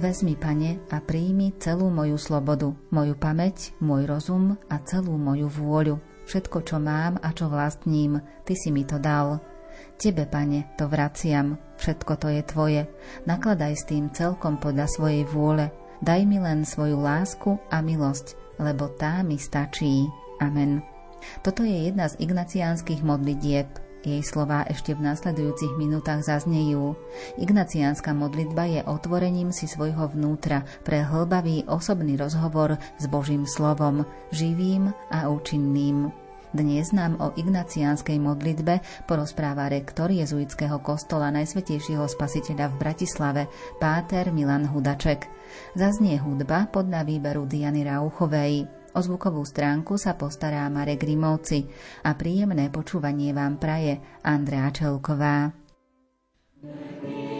Vezmi, pane, a príjmi celú moju slobodu, moju pamäť, môj rozum a celú moju vôľu. Všetko, čo mám a čo vlastním, ty si mi to dal. Tebe, pane, to vraciam, všetko to je tvoje. Nakladaj s tým celkom podľa svojej vôle. Daj mi len svoju lásku a milosť, lebo tá mi stačí. Amen. Toto je jedna z ignaciánskych modlitieb, jej slová ešte v následujúcich minútach zaznejú. Ignaciánska modlitba je otvorením si svojho vnútra pre hlbavý osobný rozhovor s Božím slovom, živým a účinným. Dnes nám o ignaciánskej modlitbe porozpráva rektor jezuitského kostola Najsvetejšieho spasiteľa v Bratislave, páter Milan Hudaček. Zaznie hudba podľa výberu Diany Rauchovej. O zvukovú stránku sa postará Marek Grimovci a príjemné počúvanie vám praje Andrea Čelková. Thank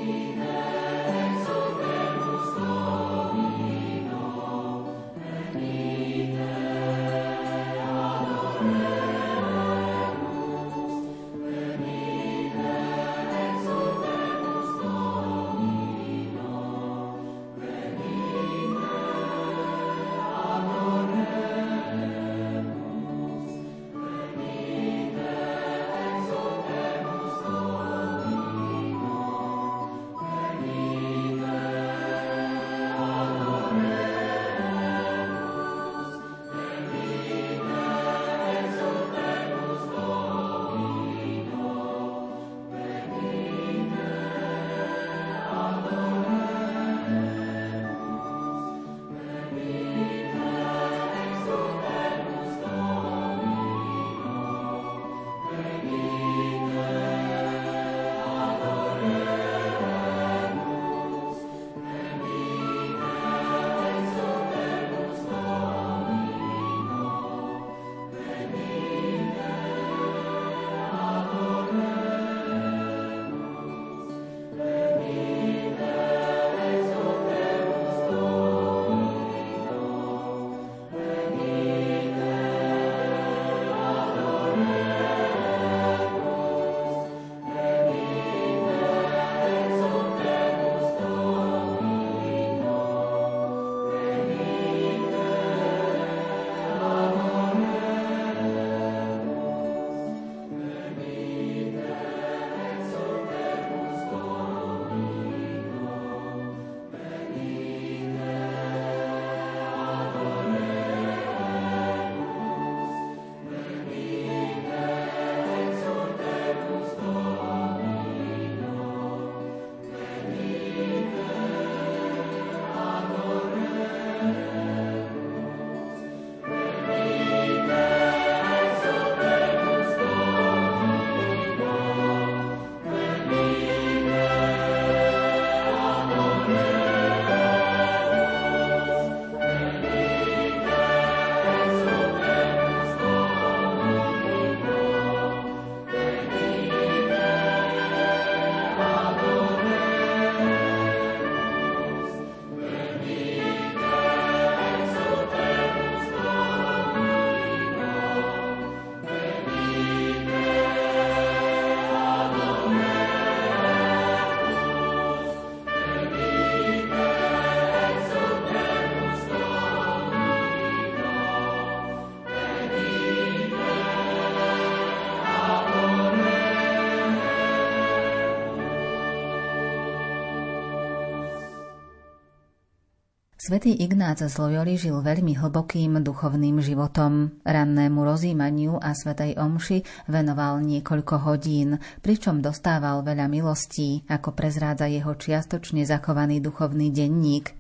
Svetý Ignác z Loyoli žil veľmi hlbokým duchovným životom. Rannému rozímaniu a Svetej Omši venoval niekoľko hodín, pričom dostával veľa milostí, ako prezrádza jeho čiastočne zachovaný duchovný denník.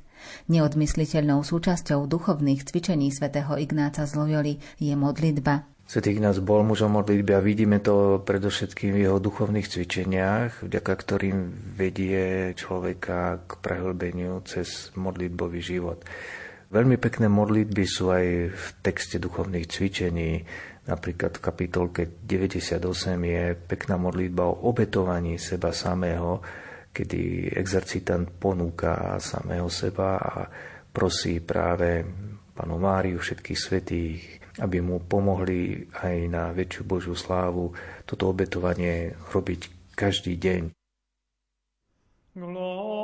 Neodmysliteľnou súčasťou duchovných cvičení svätého Ignáca z Loyoli je modlitba. Svetý Ignác bol mužom modlitby a vidíme to predovšetkým v jeho duchovných cvičeniach, vďaka ktorým vedie človeka k prehlbeniu cez modlitbový život. Veľmi pekné modlitby sú aj v texte duchovných cvičení. Napríklad v kapitolke 98 je pekná modlitba o obetovaní seba samého, kedy exercitant ponúka samého seba a prosí práve panu Máriu, všetkých svetých, aby mu pomohli aj na väčšiu Božiu slávu toto obetovanie robiť každý deň. Gloria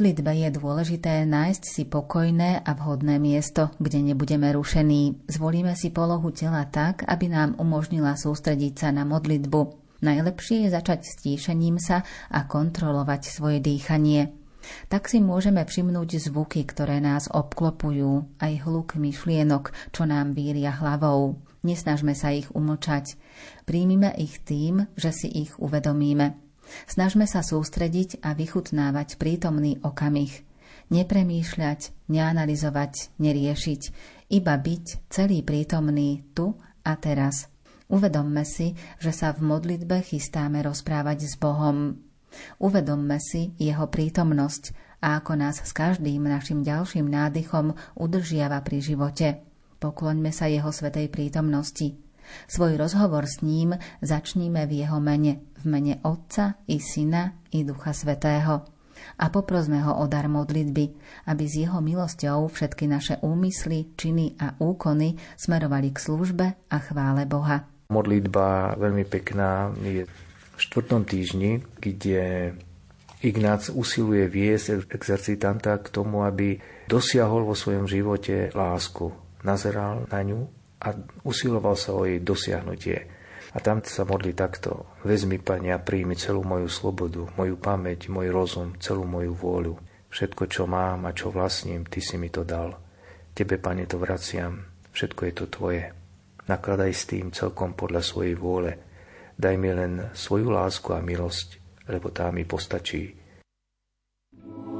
modlitbe je dôležité nájsť si pokojné a vhodné miesto, kde nebudeme rušení. Zvolíme si polohu tela tak, aby nám umožnila sústrediť sa na modlitbu. Najlepšie je začať stíšením sa a kontrolovať svoje dýchanie. Tak si môžeme všimnúť zvuky, ktoré nás obklopujú, aj hluk myšlienok, čo nám víria hlavou. Nesnažme sa ich umlčať. Príjmime ich tým, že si ich uvedomíme. Snažme sa sústrediť a vychutnávať prítomný okamih. Nepremýšľať, neanalizovať, neriešiť, iba byť celý prítomný tu a teraz. Uvedomme si, že sa v modlitbe chystáme rozprávať s Bohom. Uvedomme si jeho prítomnosť a ako nás s každým našim ďalším nádychom udržiava pri živote. Pokloňme sa jeho svetej prítomnosti. Svoj rozhovor s ním začníme v jeho mene, v mene Otca i Syna i Ducha Svetého. A poprosme ho o dar modlitby, aby s jeho milosťou všetky naše úmysly, činy a úkony smerovali k službe a chvále Boha. Modlitba veľmi pekná je v štvrtom týždni, kde Ignác usiluje viesť exercitanta k tomu, aby dosiahol vo svojom živote lásku. Nazeral na ňu a usiloval sa o jej dosiahnutie. A tam sa modli takto. Vezmi, Pane, a príjmi celú moju slobodu, moju pamäť, môj rozum, celú moju vôľu. Všetko, čo mám a čo vlastním, Ty si mi to dal. Tebe, Pane, to vraciam. Všetko je to Tvoje. Nakladaj s tým celkom podľa svojej vôle. Daj mi len svoju lásku a milosť, lebo tá mi postačí. see.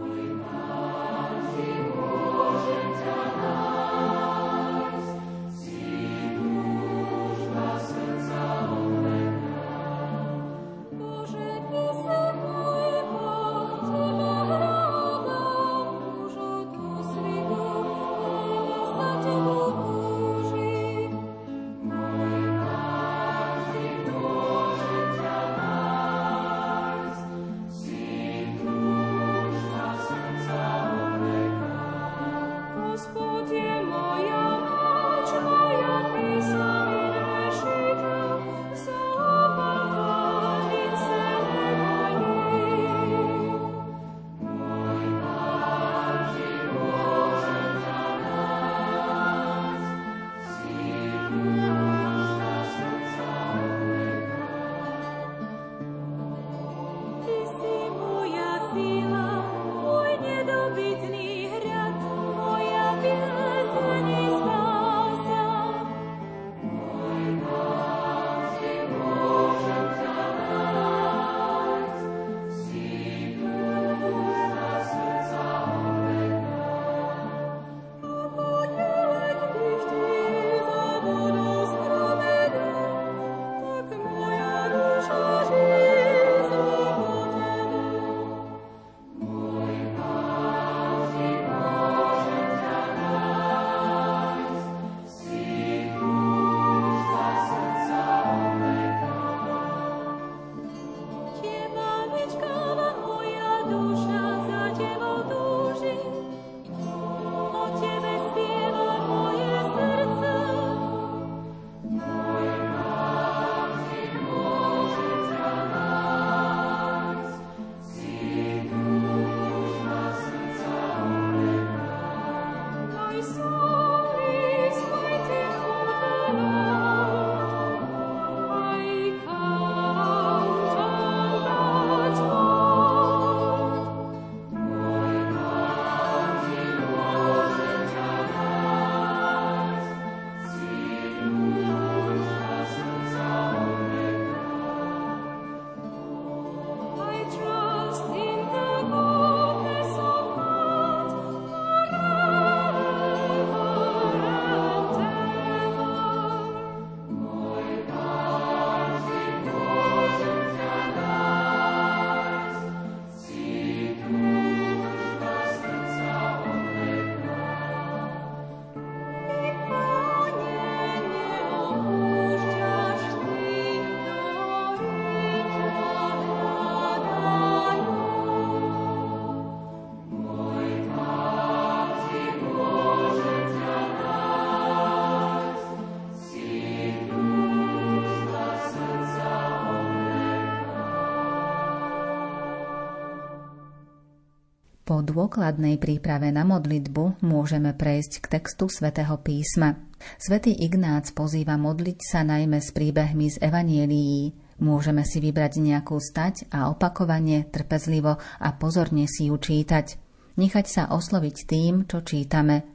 Dôkladnej príprave na modlitbu môžeme prejsť k textu svätého písma. Svetý Ignác pozýva modliť sa najmä s príbehmi z Evanielií. Môžeme si vybrať nejakú stať a opakovane, trpezlivo a pozorne si ju čítať. Nechať sa osloviť tým, čo čítame.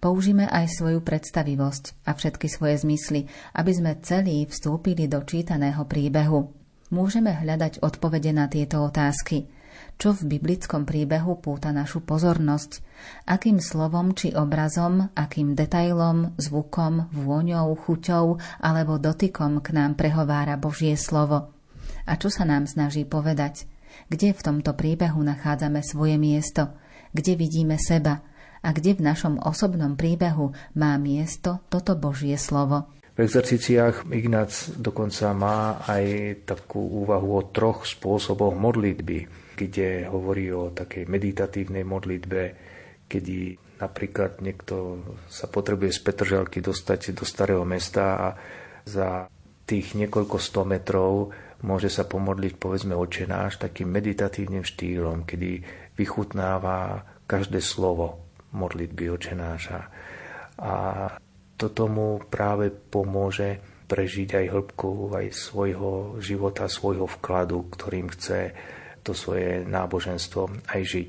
Použíme aj svoju predstavivosť a všetky svoje zmysly, aby sme celí vstúpili do čítaného príbehu. Môžeme hľadať odpovede na tieto otázky – čo v biblickom príbehu púta našu pozornosť, akým slovom či obrazom, akým detailom, zvukom, vôňou, chuťou alebo dotykom k nám prehovára Božie slovo. A čo sa nám snaží povedať? Kde v tomto príbehu nachádzame svoje miesto? Kde vidíme seba? A kde v našom osobnom príbehu má miesto toto Božie slovo? V exercíciách Ignác dokonca má aj takú úvahu o troch spôsoboch modlitby kde hovorí o takej meditatívnej modlitbe, kedy napríklad niekto sa potrebuje z Petržalky dostať do starého mesta a za tých niekoľko sto metrov môže sa pomodliť povedzme očenáš takým meditatívnym štýlom, kedy vychutnáva každé slovo modlitby očenáša. A to tomu práve pomôže prežiť aj hĺbku aj svojho života, svojho vkladu, ktorým chce to svoje náboženstvo aj žiť.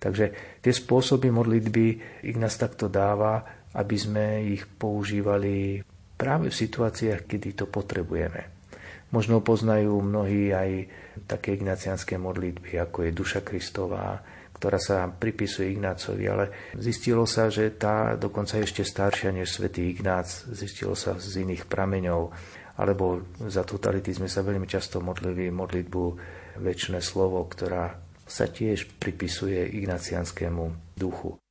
Takže tie spôsoby modlitby ich nás takto dáva, aby sme ich používali práve v situáciách, kedy to potrebujeme. Možno poznajú mnohí aj také ignacianské modlitby, ako je Duša Kristová, ktorá sa pripisuje Ignácovi, ale zistilo sa, že tá dokonca ešte staršia než svätý Ignác, zistilo sa z iných prameňov, alebo za totality sme sa veľmi často modlili modlitbu väčšie slovo, ktorá sa tiež pripisuje ignacianskému duchu.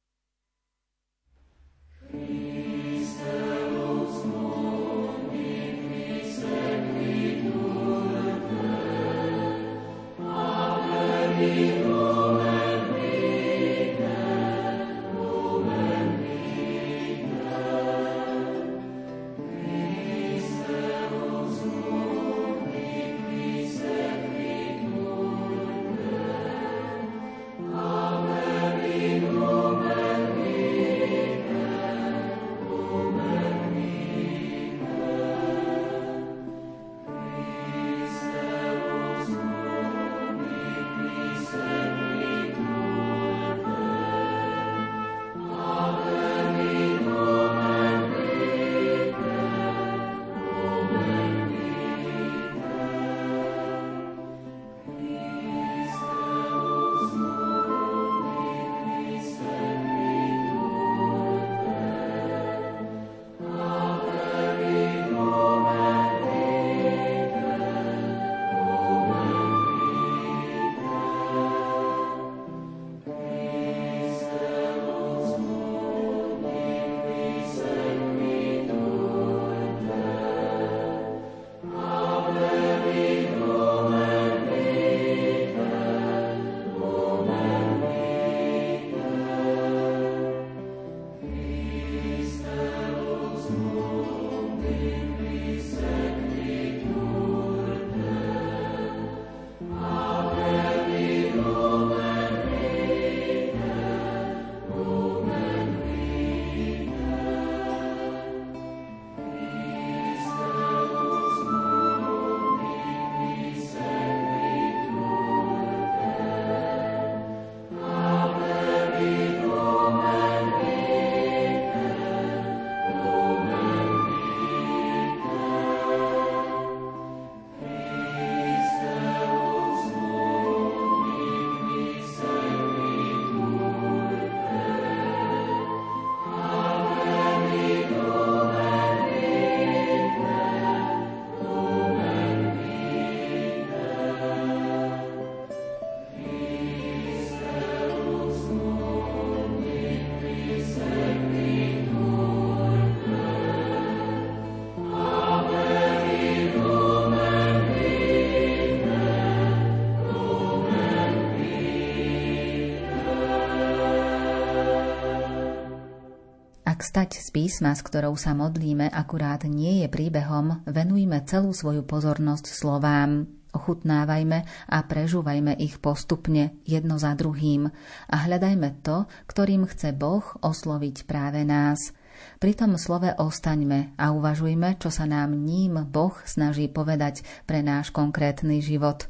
Stať z písma, s ktorou sa modlíme, akurát nie je príbehom, venujme celú svoju pozornosť slovám. Ochutnávajme a prežúvajme ich postupne, jedno za druhým a hľadajme to, ktorým chce Boh osloviť práve nás. Pri tom slove ostaňme a uvažujme, čo sa nám ním Boh snaží povedať pre náš konkrétny život.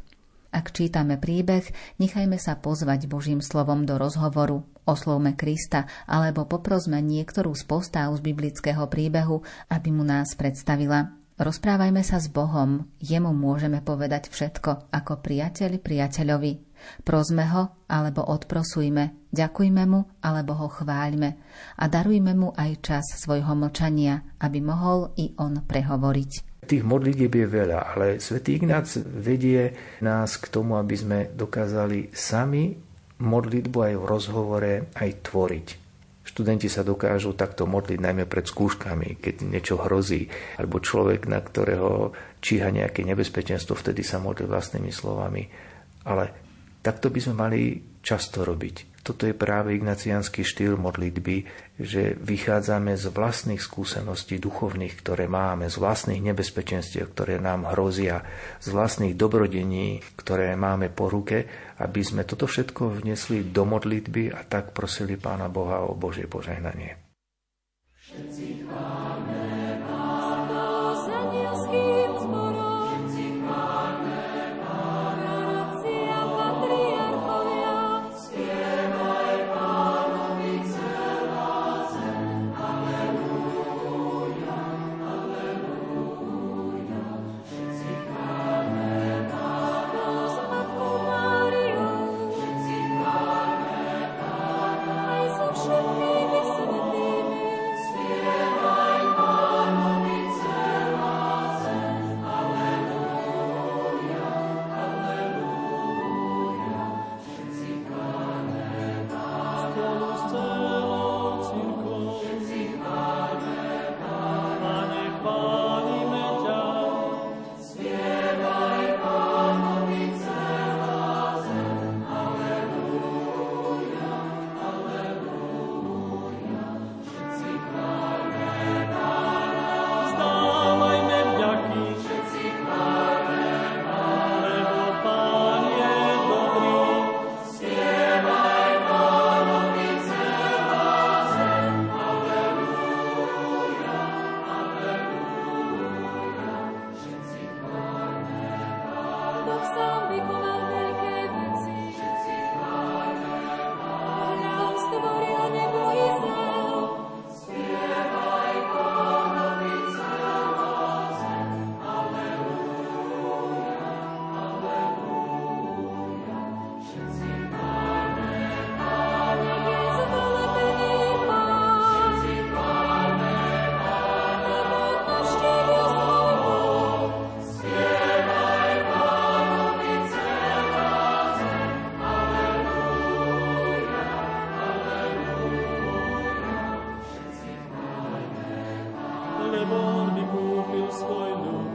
Ak čítame príbeh, nechajme sa pozvať Božím slovom do rozhovoru, oslovme Krista alebo poprosme niektorú z postáv z biblického príbehu, aby mu nás predstavila. Rozprávajme sa s Bohom, jemu môžeme povedať všetko ako priateľ priateľovi. Prosme ho alebo odprosujme, ďakujme mu alebo ho chváľme a darujme mu aj čas svojho mlčania, aby mohol i on prehovoriť. Tých modlitieb je veľa, ale svätý Ignác vedie nás k tomu, aby sme dokázali sami modlitbu aj v rozhovore aj tvoriť. Študenti sa dokážu takto modliť najmä pred skúškami, keď niečo hrozí, alebo človek, na ktorého číha nejaké nebezpečenstvo, vtedy sa modlí vlastnými slovami. Ale takto by sme mali často robiť. Toto je práve ignaciánsky štýl modlitby, že vychádzame z vlastných skúseností duchovných, ktoré máme, z vlastných nebezpečenstiev, ktoré nám hrozia, z vlastných dobrodení, ktoré máme po ruke, aby sme toto všetko vnesli do modlitby a tak prosili Pána Boha o Božie požehnanie. Všetci sreborný kúpil svoj ľud.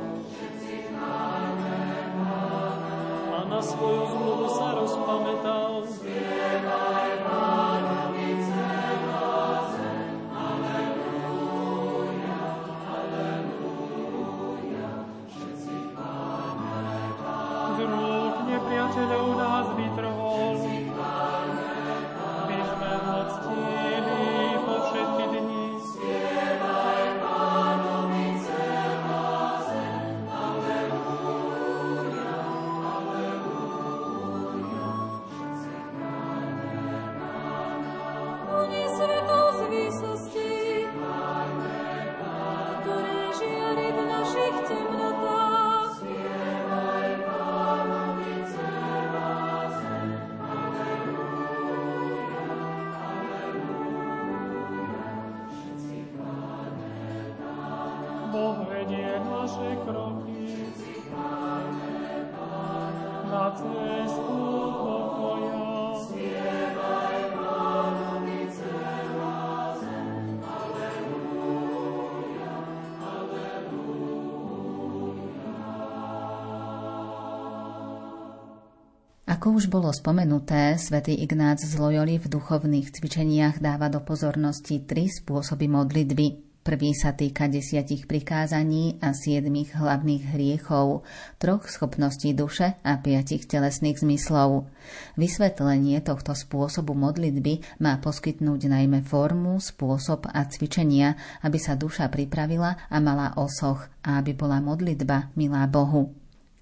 Ako už bolo spomenuté, svätý Ignác z Loyoli v duchovných cvičeniach dáva do pozornosti tri spôsoby modlitby. Prvý sa týka desiatich prikázaní a siedmých hlavných hriechov, troch schopností duše a piatich telesných zmyslov. Vysvetlenie tohto spôsobu modlitby má poskytnúť najmä formu, spôsob a cvičenia, aby sa duša pripravila a mala osoch a aby bola modlitba milá Bohu.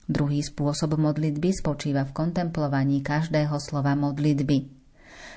Druhý spôsob modlitby spočíva v kontemplovaní každého slova modlitby.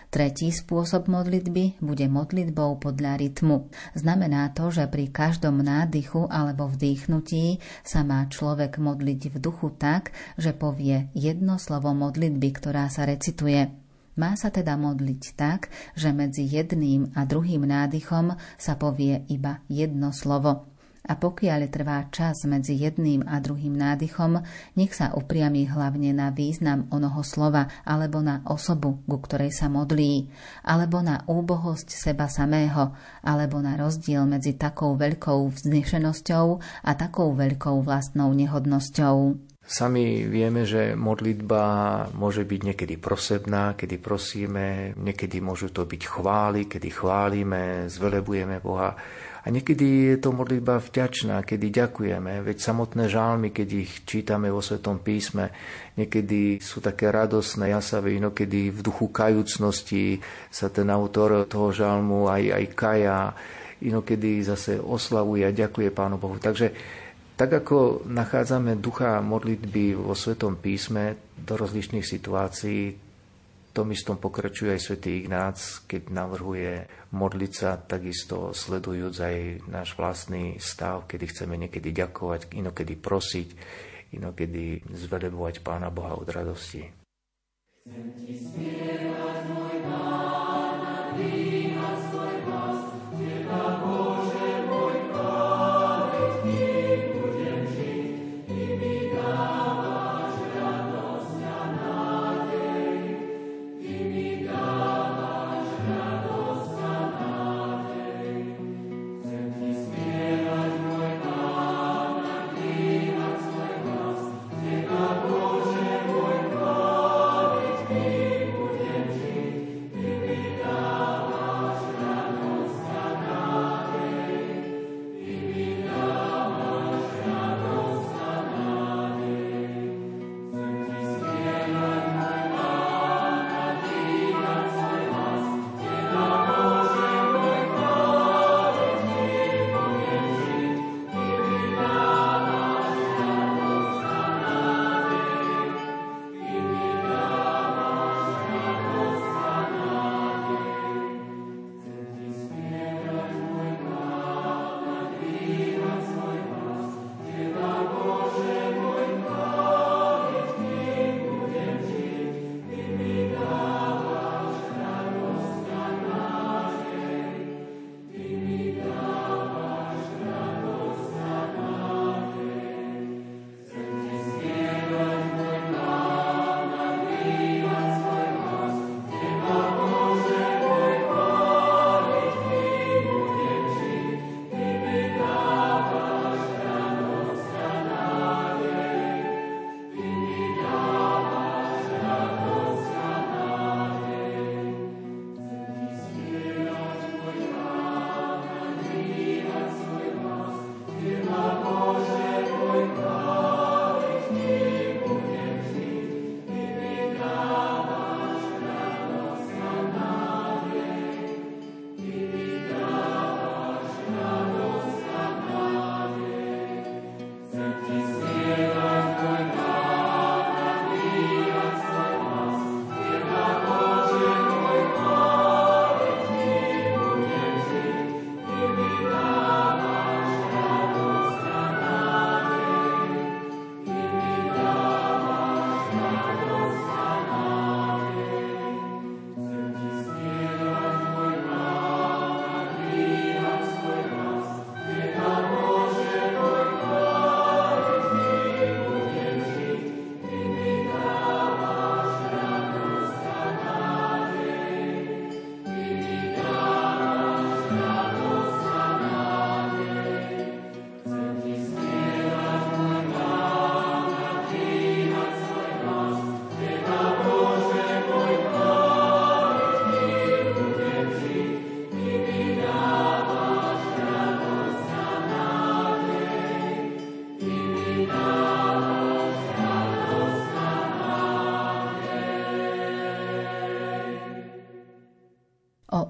Tretí spôsob modlitby bude modlitbou podľa rytmu. Znamená to, že pri každom nádychu alebo vdýchnutí sa má človek modliť v duchu tak, že povie jedno slovo modlitby, ktorá sa recituje. Má sa teda modliť tak, že medzi jedným a druhým nádychom sa povie iba jedno slovo a pokiaľ trvá čas medzi jedným a druhým nádychom, nech sa upriamí hlavne na význam onoho slova alebo na osobu, ku ktorej sa modlí, alebo na úbohosť seba samého, alebo na rozdiel medzi takou veľkou vznešenosťou a takou veľkou vlastnou nehodnosťou. Sami vieme, že modlitba môže byť niekedy prosebná, kedy prosíme, niekedy môžu to byť chvály, kedy chválime, zvelebujeme Boha a niekedy je to modlitba vďačná, kedy ďakujeme, veď samotné žálmy, keď ich čítame vo Svetom písme, niekedy sú také radosné, jasavé, inokedy v duchu kajúcnosti sa ten autor toho žálmu aj, aj kaja, inokedy zase oslavuje a ďakuje Pánu Bohu. Takže tak ako nachádzame ducha modlitby vo Svetom písme do rozličných situácií, tom istom pokračuje aj svätý Ignác, keď navrhuje modliť sa, takisto sledujúc aj náš vlastný stav, kedy chceme niekedy ďakovať, inokedy prosiť, inokedy zvelebovať Pána Boha od radosti. Chcem ti spievať, môj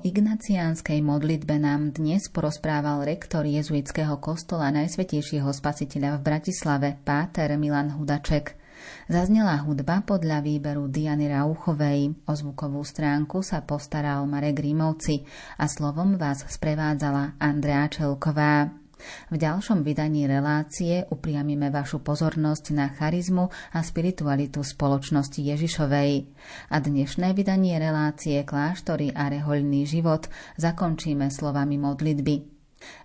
ignaciánskej modlitbe nám dnes porozprával rektor jezuitského kostola Najsvetejšieho spasiteľa v Bratislave, páter Milan Hudaček. Zaznela hudba podľa výberu Diany Rauchovej. O zvukovú stránku sa postaral Marek Rímovci a slovom vás sprevádzala Andrea Čelková. V ďalšom vydaní relácie upriamime vašu pozornosť na charizmu a spiritualitu spoločnosti Ježišovej. A dnešné vydanie relácie Kláštory a rehoľný život zakončíme slovami modlitby.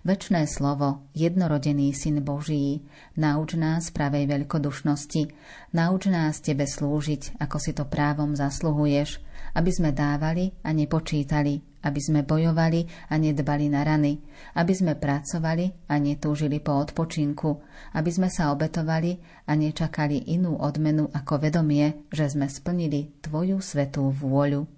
Večné slovo, jednorodený Syn Boží, nauč nás pravej veľkodušnosti, nauč nás Tebe slúžiť, ako si to právom zasluhuješ, aby sme dávali a nepočítali, aby sme bojovali a nedbali na rany, aby sme pracovali a netúžili po odpočinku, aby sme sa obetovali a nečakali inú odmenu ako vedomie, že sme splnili Tvoju svetú vôľu.